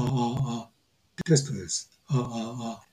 ah ah ah. Just this. Ah ah ah.